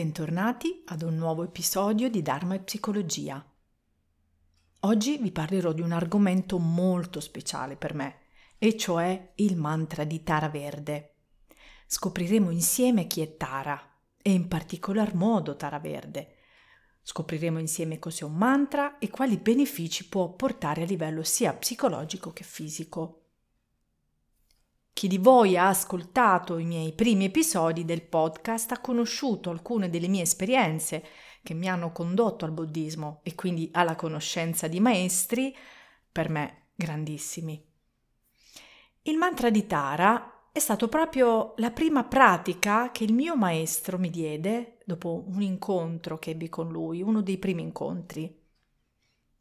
Bentornati ad un nuovo episodio di Dharma e Psicologia. Oggi vi parlerò di un argomento molto speciale per me, e cioè il mantra di Tara Verde. Scopriremo insieme chi è Tara e in particolar modo Tara Verde. Scopriremo insieme cos'è un mantra e quali benefici può portare a livello sia psicologico che fisico. Chi di voi ha ascoltato i miei primi episodi del podcast ha conosciuto alcune delle mie esperienze che mi hanno condotto al buddismo e quindi alla conoscenza di maestri per me grandissimi. Il mantra di Tara è stato proprio la prima pratica che il mio maestro mi diede dopo un incontro che ebbi con lui, uno dei primi incontri.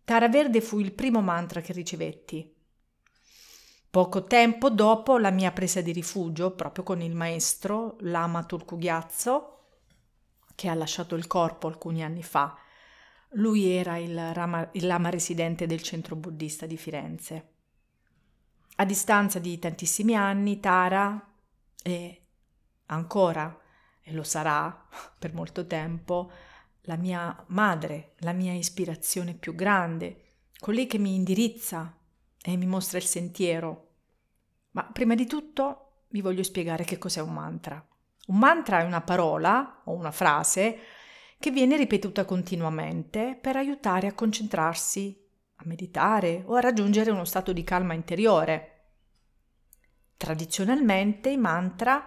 Tara Verde fu il primo mantra che ricevetti Poco tempo dopo la mia presa di rifugio, proprio con il maestro Lama Turcughiazzo, che ha lasciato il corpo alcuni anni fa. Lui era il, rama, il lama residente del centro buddista di Firenze. A distanza di tantissimi anni, Tara è ancora, e lo sarà per molto tempo, la mia madre, la mia ispirazione più grande, colei che mi indirizza e mi mostra il sentiero. Ma prima di tutto vi voglio spiegare che cos'è un mantra. Un mantra è una parola o una frase che viene ripetuta continuamente per aiutare a concentrarsi, a meditare o a raggiungere uno stato di calma interiore. Tradizionalmente i mantra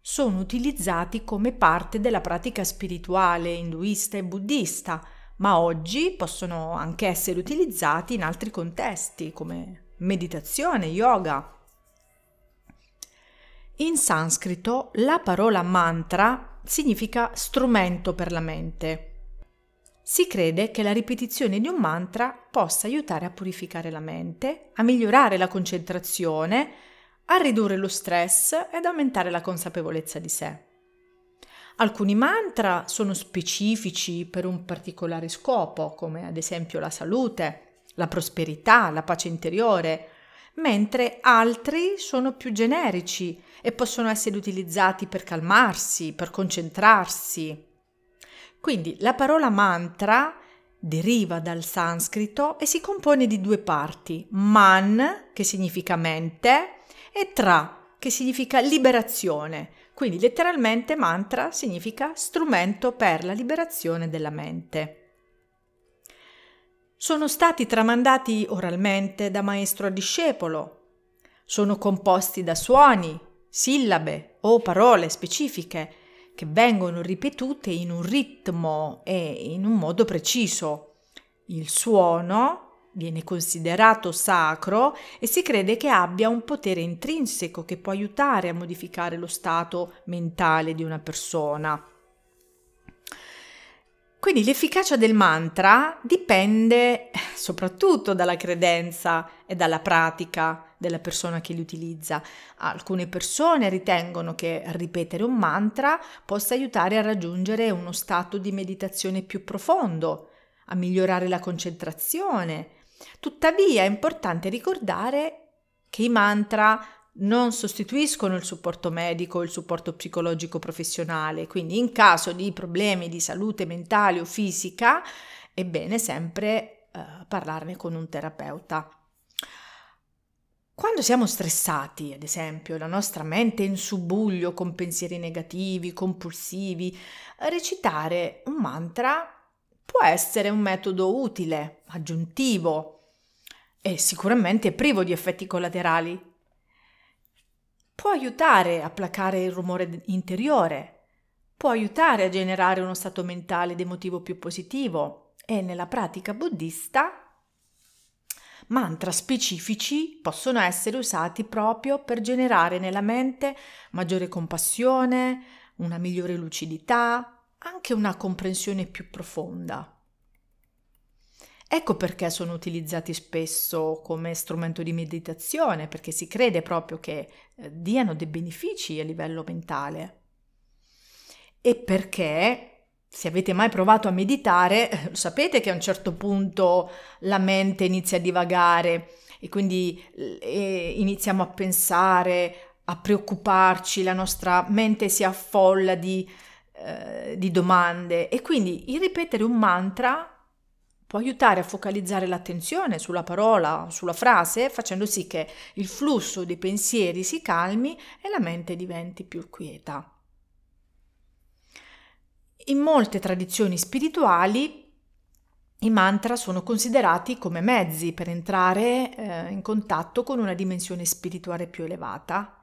sono utilizzati come parte della pratica spirituale induista e buddista, ma oggi possono anche essere utilizzati in altri contesti come meditazione, yoga. In sanscrito la parola mantra significa strumento per la mente. Si crede che la ripetizione di un mantra possa aiutare a purificare la mente, a migliorare la concentrazione, a ridurre lo stress ed aumentare la consapevolezza di sé. Alcuni mantra sono specifici per un particolare scopo, come ad esempio la salute, la prosperità, la pace interiore, mentre altri sono più generici e possono essere utilizzati per calmarsi, per concentrarsi. Quindi la parola mantra deriva dal sanscrito e si compone di due parti, man, che significa mente, e tra, che significa liberazione. Quindi letteralmente mantra significa strumento per la liberazione della mente. Sono stati tramandati oralmente da maestro a discepolo. Sono composti da suoni, sillabe o parole specifiche che vengono ripetute in un ritmo e in un modo preciso. Il suono viene considerato sacro e si crede che abbia un potere intrinseco che può aiutare a modificare lo stato mentale di una persona. Quindi l'efficacia del mantra dipende soprattutto dalla credenza e dalla pratica della persona che li utilizza. Alcune persone ritengono che ripetere un mantra possa aiutare a raggiungere uno stato di meditazione più profondo, a migliorare la concentrazione, Tuttavia è importante ricordare che i mantra non sostituiscono il supporto medico o il supporto psicologico professionale, quindi in caso di problemi di salute mentale o fisica è bene sempre eh, parlarne con un terapeuta. Quando siamo stressati, ad esempio, la nostra mente è in subbuglio con pensieri negativi, compulsivi, recitare un mantra può essere un metodo utile, aggiuntivo e sicuramente privo di effetti collaterali. Può aiutare a placare il rumore interiore, può aiutare a generare uno stato mentale ed emotivo più positivo e nella pratica buddista mantra specifici possono essere usati proprio per generare nella mente maggiore compassione, una migliore lucidità, anche una comprensione più profonda. Ecco perché sono utilizzati spesso come strumento di meditazione, perché si crede proprio che eh, diano dei benefici a livello mentale. E perché, se avete mai provato a meditare, eh, sapete che a un certo punto la mente inizia a divagare e quindi eh, iniziamo a pensare, a preoccuparci, la nostra mente si affolla di eh, di domande e quindi il ripetere un mantra può aiutare a focalizzare l'attenzione sulla parola, sulla frase, facendo sì che il flusso dei pensieri si calmi e la mente diventi più quieta. In molte tradizioni spirituali i mantra sono considerati come mezzi per entrare eh, in contatto con una dimensione spirituale più elevata,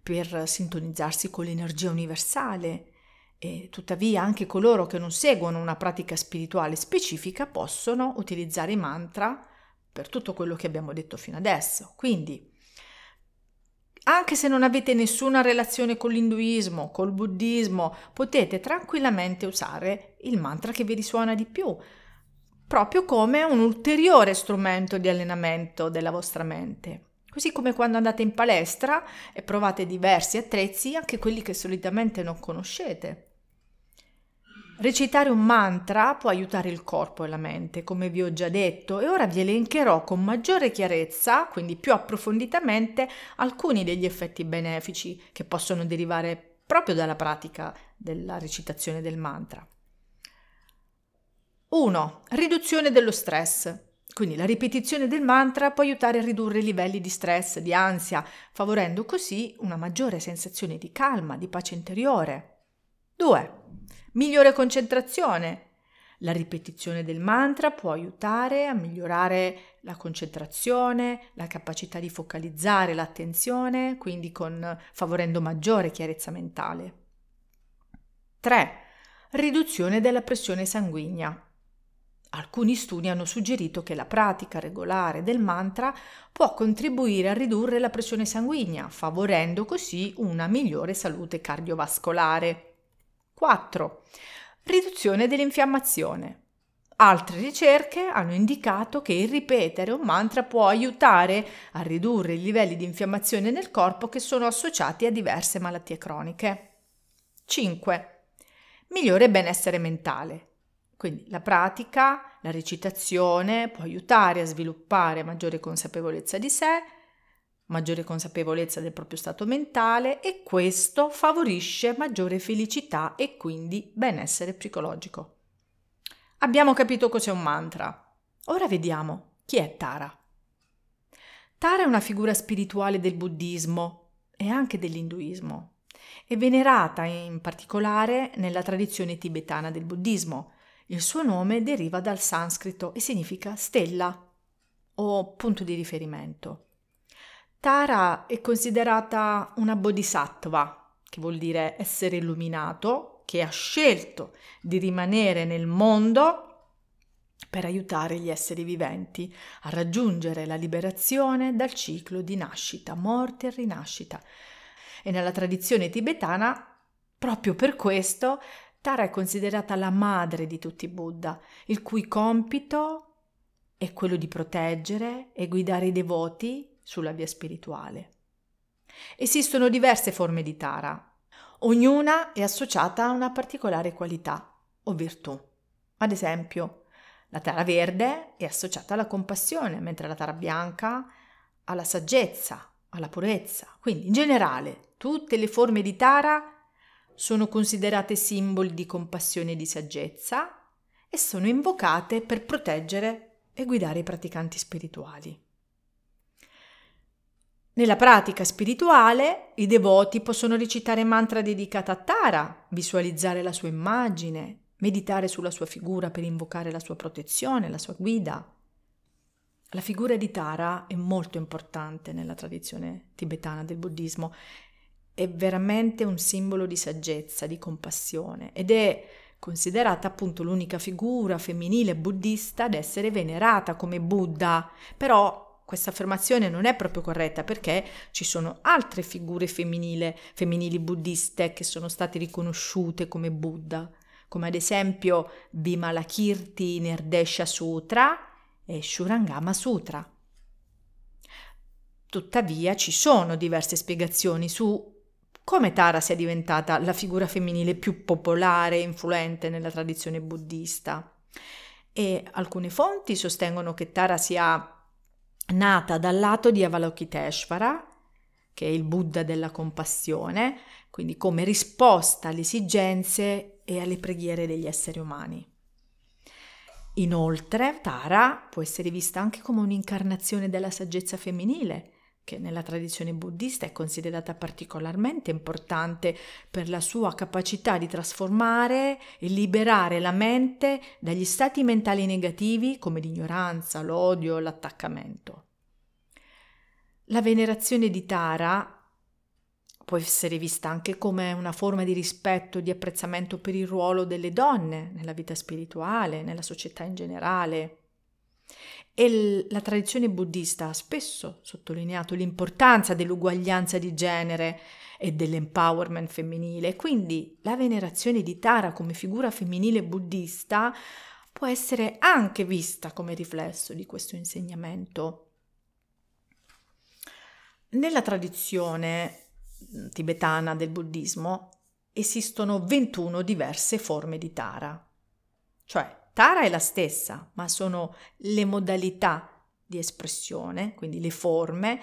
per sintonizzarsi con l'energia universale e tuttavia anche coloro che non seguono una pratica spirituale specifica possono utilizzare i mantra per tutto quello che abbiamo detto fino adesso. Quindi, anche se non avete nessuna relazione con l'induismo, col buddismo, potete tranquillamente usare il mantra che vi risuona di più, proprio come un ulteriore strumento di allenamento della vostra mente. Così come quando andate in palestra e provate diversi attrezzi, anche quelli che solitamente non conoscete. Recitare un mantra può aiutare il corpo e la mente, come vi ho già detto, e ora vi elencherò con maggiore chiarezza, quindi più approfonditamente, alcuni degli effetti benefici che possono derivare proprio dalla pratica della recitazione del mantra. 1. Riduzione dello stress. Quindi la ripetizione del mantra può aiutare a ridurre i livelli di stress, di ansia, favorendo così una maggiore sensazione di calma, di pace interiore. 2 Migliore concentrazione. La ripetizione del mantra può aiutare a migliorare la concentrazione, la capacità di focalizzare l'attenzione, quindi con, favorendo maggiore chiarezza mentale. 3. Riduzione della pressione sanguigna. Alcuni studi hanno suggerito che la pratica regolare del mantra può contribuire a ridurre la pressione sanguigna, favorendo così una migliore salute cardiovascolare. 4. Riduzione dell'infiammazione. Altre ricerche hanno indicato che il ripetere un mantra può aiutare a ridurre i livelli di infiammazione nel corpo che sono associati a diverse malattie croniche. 5. Migliore benessere mentale. Quindi la pratica, la recitazione può aiutare a sviluppare maggiore consapevolezza di sé, maggiore consapevolezza del proprio stato mentale e questo favorisce maggiore felicità e quindi benessere psicologico. Abbiamo capito cos'è un mantra. Ora vediamo chi è Tara. Tara è una figura spirituale del buddismo e anche dell'induismo. È venerata in particolare nella tradizione tibetana del buddismo. Il suo nome deriva dal sanscrito e significa stella o punto di riferimento. Tara è considerata una bodhisattva, che vuol dire essere illuminato, che ha scelto di rimanere nel mondo per aiutare gli esseri viventi a raggiungere la liberazione dal ciclo di nascita, morte e rinascita. E nella tradizione tibetana, proprio per questo, Tara è considerata la madre di tutti i Buddha, il cui compito è quello di proteggere e guidare i devoti sulla via spirituale. Esistono diverse forme di tara, ognuna è associata a una particolare qualità o virtù. Ad esempio, la tara verde è associata alla compassione, mentre la tara bianca alla saggezza, alla purezza. Quindi, in generale, tutte le forme di tara sono considerate simboli di compassione e di saggezza e sono invocate per proteggere e guidare i praticanti spirituali. Nella pratica spirituale i devoti possono recitare mantra dedicata a Tara, visualizzare la sua immagine, meditare sulla sua figura per invocare la sua protezione, la sua guida. La figura di Tara è molto importante nella tradizione tibetana del buddismo, è veramente un simbolo di saggezza, di compassione ed è considerata appunto l'unica figura femminile buddista ad essere venerata come Buddha, però questa affermazione non è proprio corretta perché ci sono altre figure femminili, buddiste che sono state riconosciute come Buddha, come ad esempio Vimalakirti Nirdesha Sutra e Shurangama Sutra. Tuttavia ci sono diverse spiegazioni su come Tara sia diventata la figura femminile più popolare e influente nella tradizione buddista. E alcune fonti sostengono che Tara sia nata dal lato di Avalokiteshvara, che è il Buddha della compassione, quindi come risposta alle esigenze e alle preghiere degli esseri umani. Inoltre, Tara può essere vista anche come un'incarnazione della saggezza femminile, che nella tradizione buddista è considerata particolarmente importante per la sua capacità di trasformare e liberare la mente dagli stati mentali negativi come l'ignoranza, l'odio, l'attaccamento. La venerazione di Tara può essere vista anche come una forma di rispetto, di apprezzamento per il ruolo delle donne nella vita spirituale, nella società in generale. E la tradizione buddista ha spesso sottolineato l'importanza dell'uguaglianza di genere e dell'empowerment femminile, quindi la venerazione di Tara come figura femminile buddista può essere anche vista come riflesso di questo insegnamento. Nella tradizione tibetana del buddismo esistono 21 diverse forme di Tara. Cioè, Tara è la stessa, ma sono le modalità di espressione, quindi le forme,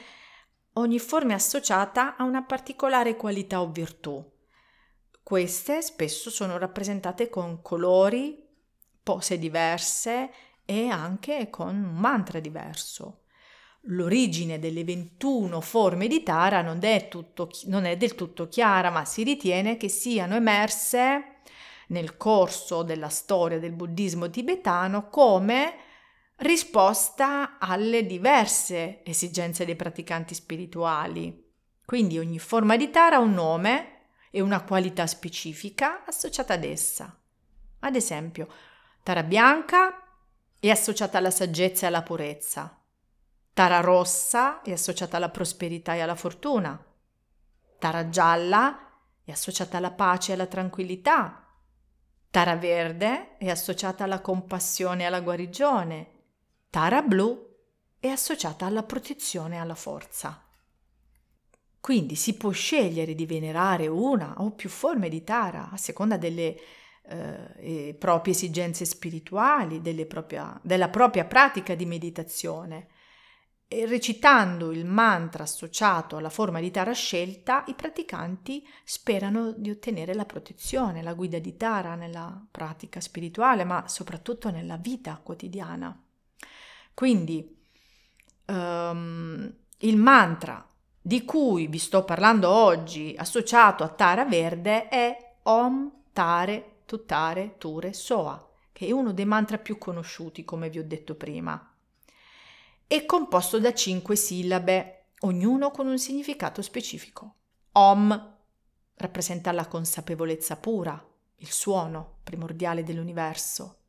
ogni forma è associata a una particolare qualità o virtù. Queste spesso sono rappresentate con colori, pose diverse e anche con un mantra diverso l'origine delle 21 forme di Tara non è, tutto, non è del tutto chiara, ma si ritiene che siano emerse nel corso della storia del buddismo tibetano come risposta alle diverse esigenze dei praticanti spirituali. Quindi ogni forma di Tara ha un nome e una qualità specifica associata ad essa. Ad esempio, Tara bianca è associata alla saggezza e alla purezza, Tara rossa è associata alla prosperità e alla fortuna. Tara gialla è associata alla pace e alla tranquillità. Tara verde è associata alla compassione e alla guarigione. Tara blu è associata alla protezione e alla forza. Quindi si può scegliere di venerare una o più forme di Tara a seconda delle eh, proprie esigenze spirituali, propria, della propria pratica di meditazione recitando il mantra associato alla forma di Tara scelta, i praticanti sperano di ottenere la protezione, la guida di Tara nella pratica spirituale, ma soprattutto nella vita quotidiana. Quindi um, il mantra di cui vi sto parlando oggi, associato a Tara Verde, è Om Tare Tutare Ture Soa, che è uno dei mantra più conosciuti, come vi ho detto prima è composto da cinque sillabe, ognuno con un significato specifico. Om rappresenta la consapevolezza pura, il suono primordiale dell'universo.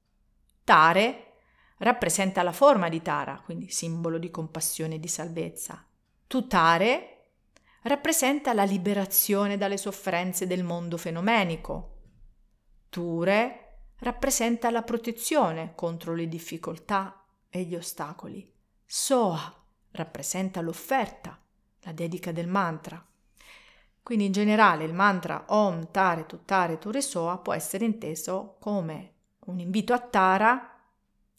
Tare rappresenta la forma di Tara, quindi simbolo di compassione e di salvezza. Tutare rappresenta la liberazione dalle sofferenze del mondo fenomenico. Ture rappresenta la protezione contro le difficoltà e gli ostacoli. Soa rappresenta l'offerta, la dedica del mantra. Quindi in generale il mantra Om Tare Tuttare Ture Soa può essere inteso come un invito a Tara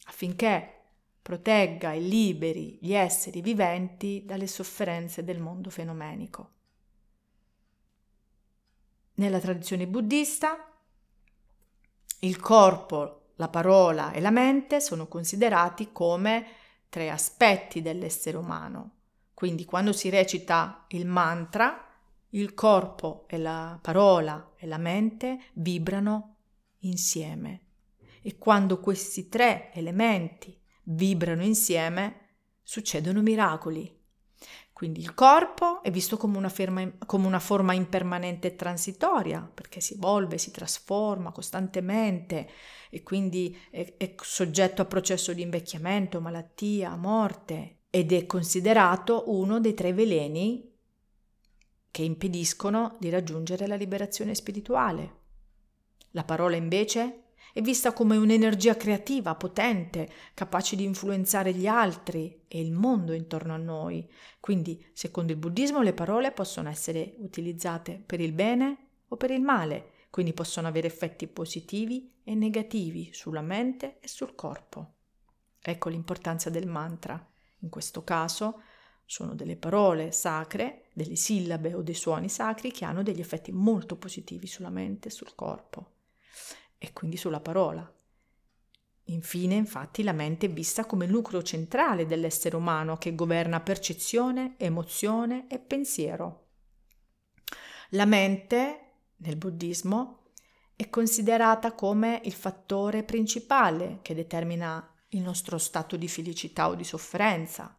affinché protegga e liberi gli esseri viventi dalle sofferenze del mondo fenomenico. Nella tradizione buddista il corpo, la parola e la mente sono considerati come tre aspetti dell'essere umano. Quindi quando si recita il mantra, il corpo e la parola e la mente vibrano insieme. E quando questi tre elementi vibrano insieme, succedono miracoli. Quindi il corpo è visto come una, ferma, come una, forma impermanente e transitoria, perché si evolve, si trasforma costantemente e quindi è, è soggetto a processo di invecchiamento, malattia, morte ed è considerato uno dei tre veleni che impediscono di raggiungere la liberazione spirituale. La parola invece è vista come un'energia creativa, potente, capace di influenzare gli altri e il mondo intorno a noi. Quindi, secondo il buddismo, le parole possono essere utilizzate per il bene o per il male, quindi possono avere effetti positivi e negativi sulla mente e sul corpo. Ecco l'importanza del mantra. In questo caso sono delle parole sacre, delle sillabe o dei suoni sacri che hanno degli effetti molto positivi sulla mente, sul corpo e quindi sulla parola. Infine, infatti, la mente è vista come il nucleo centrale dell'essere umano che governa percezione, emozione e pensiero. La mente, nel buddismo, è considerata come il fattore principale che determina il nostro stato di felicità o di sofferenza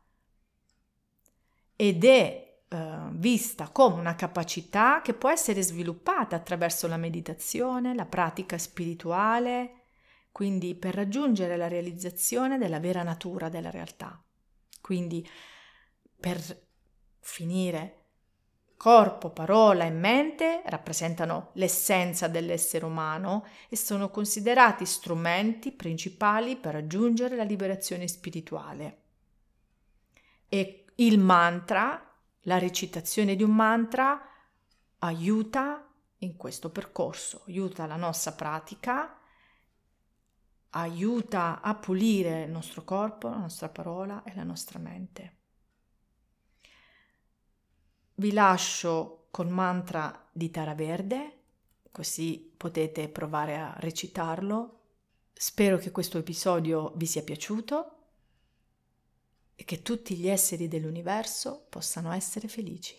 ed è eh, vista come una capacità che può essere sviluppata attraverso la meditazione, la pratica spirituale, quindi per raggiungere la realizzazione della vera natura della realtà. Quindi per finire Corpo, parola e mente rappresentano l'essenza dell'essere umano e sono considerati strumenti principali per raggiungere la liberazione spirituale. E il mantra, la recitazione di un mantra, aiuta in questo percorso, aiuta la nostra pratica, aiuta a pulire il nostro corpo, la nostra parola e la nostra mente. Vi lascio col mantra di Tara Verde, così potete provare a recitarlo. Spero che questo episodio vi sia piaciuto e che tutti gli esseri dell'universo possano essere felici.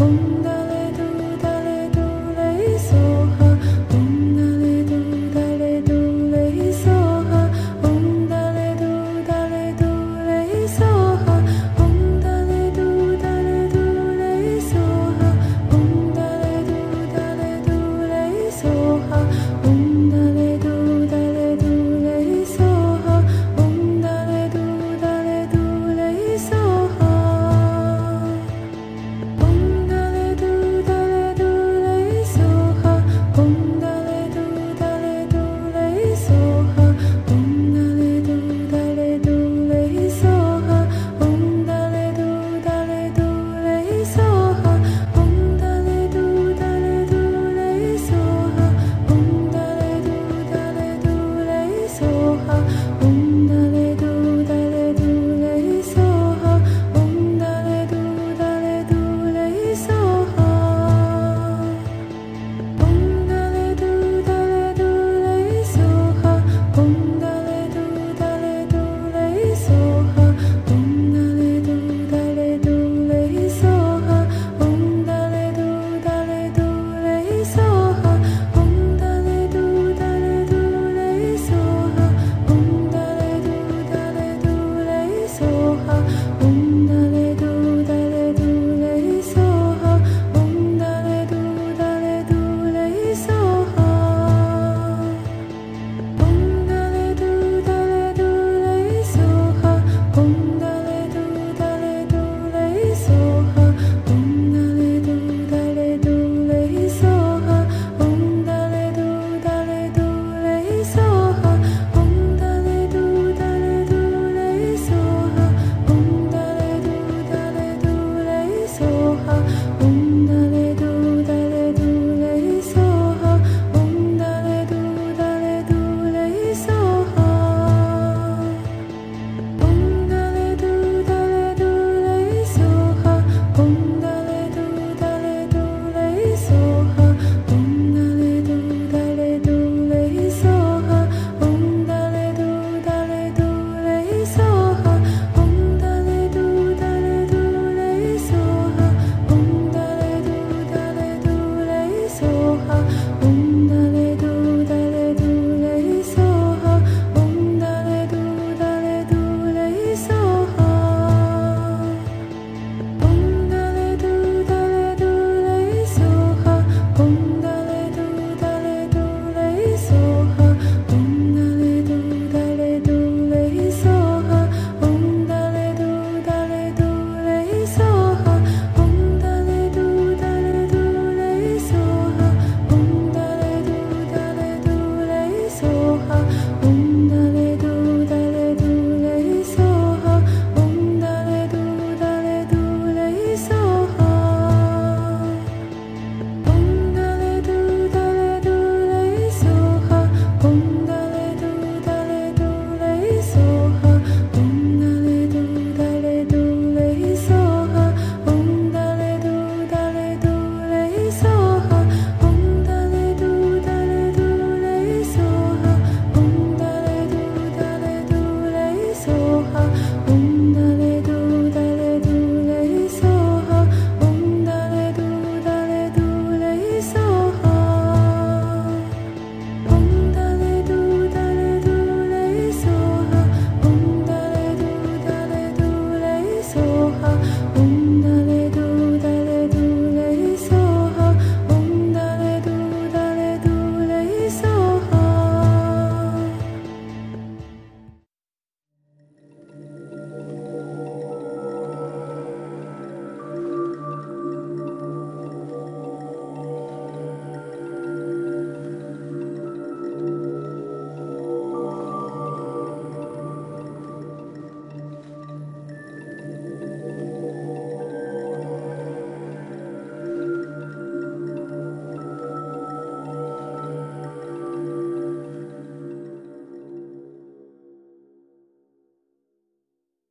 con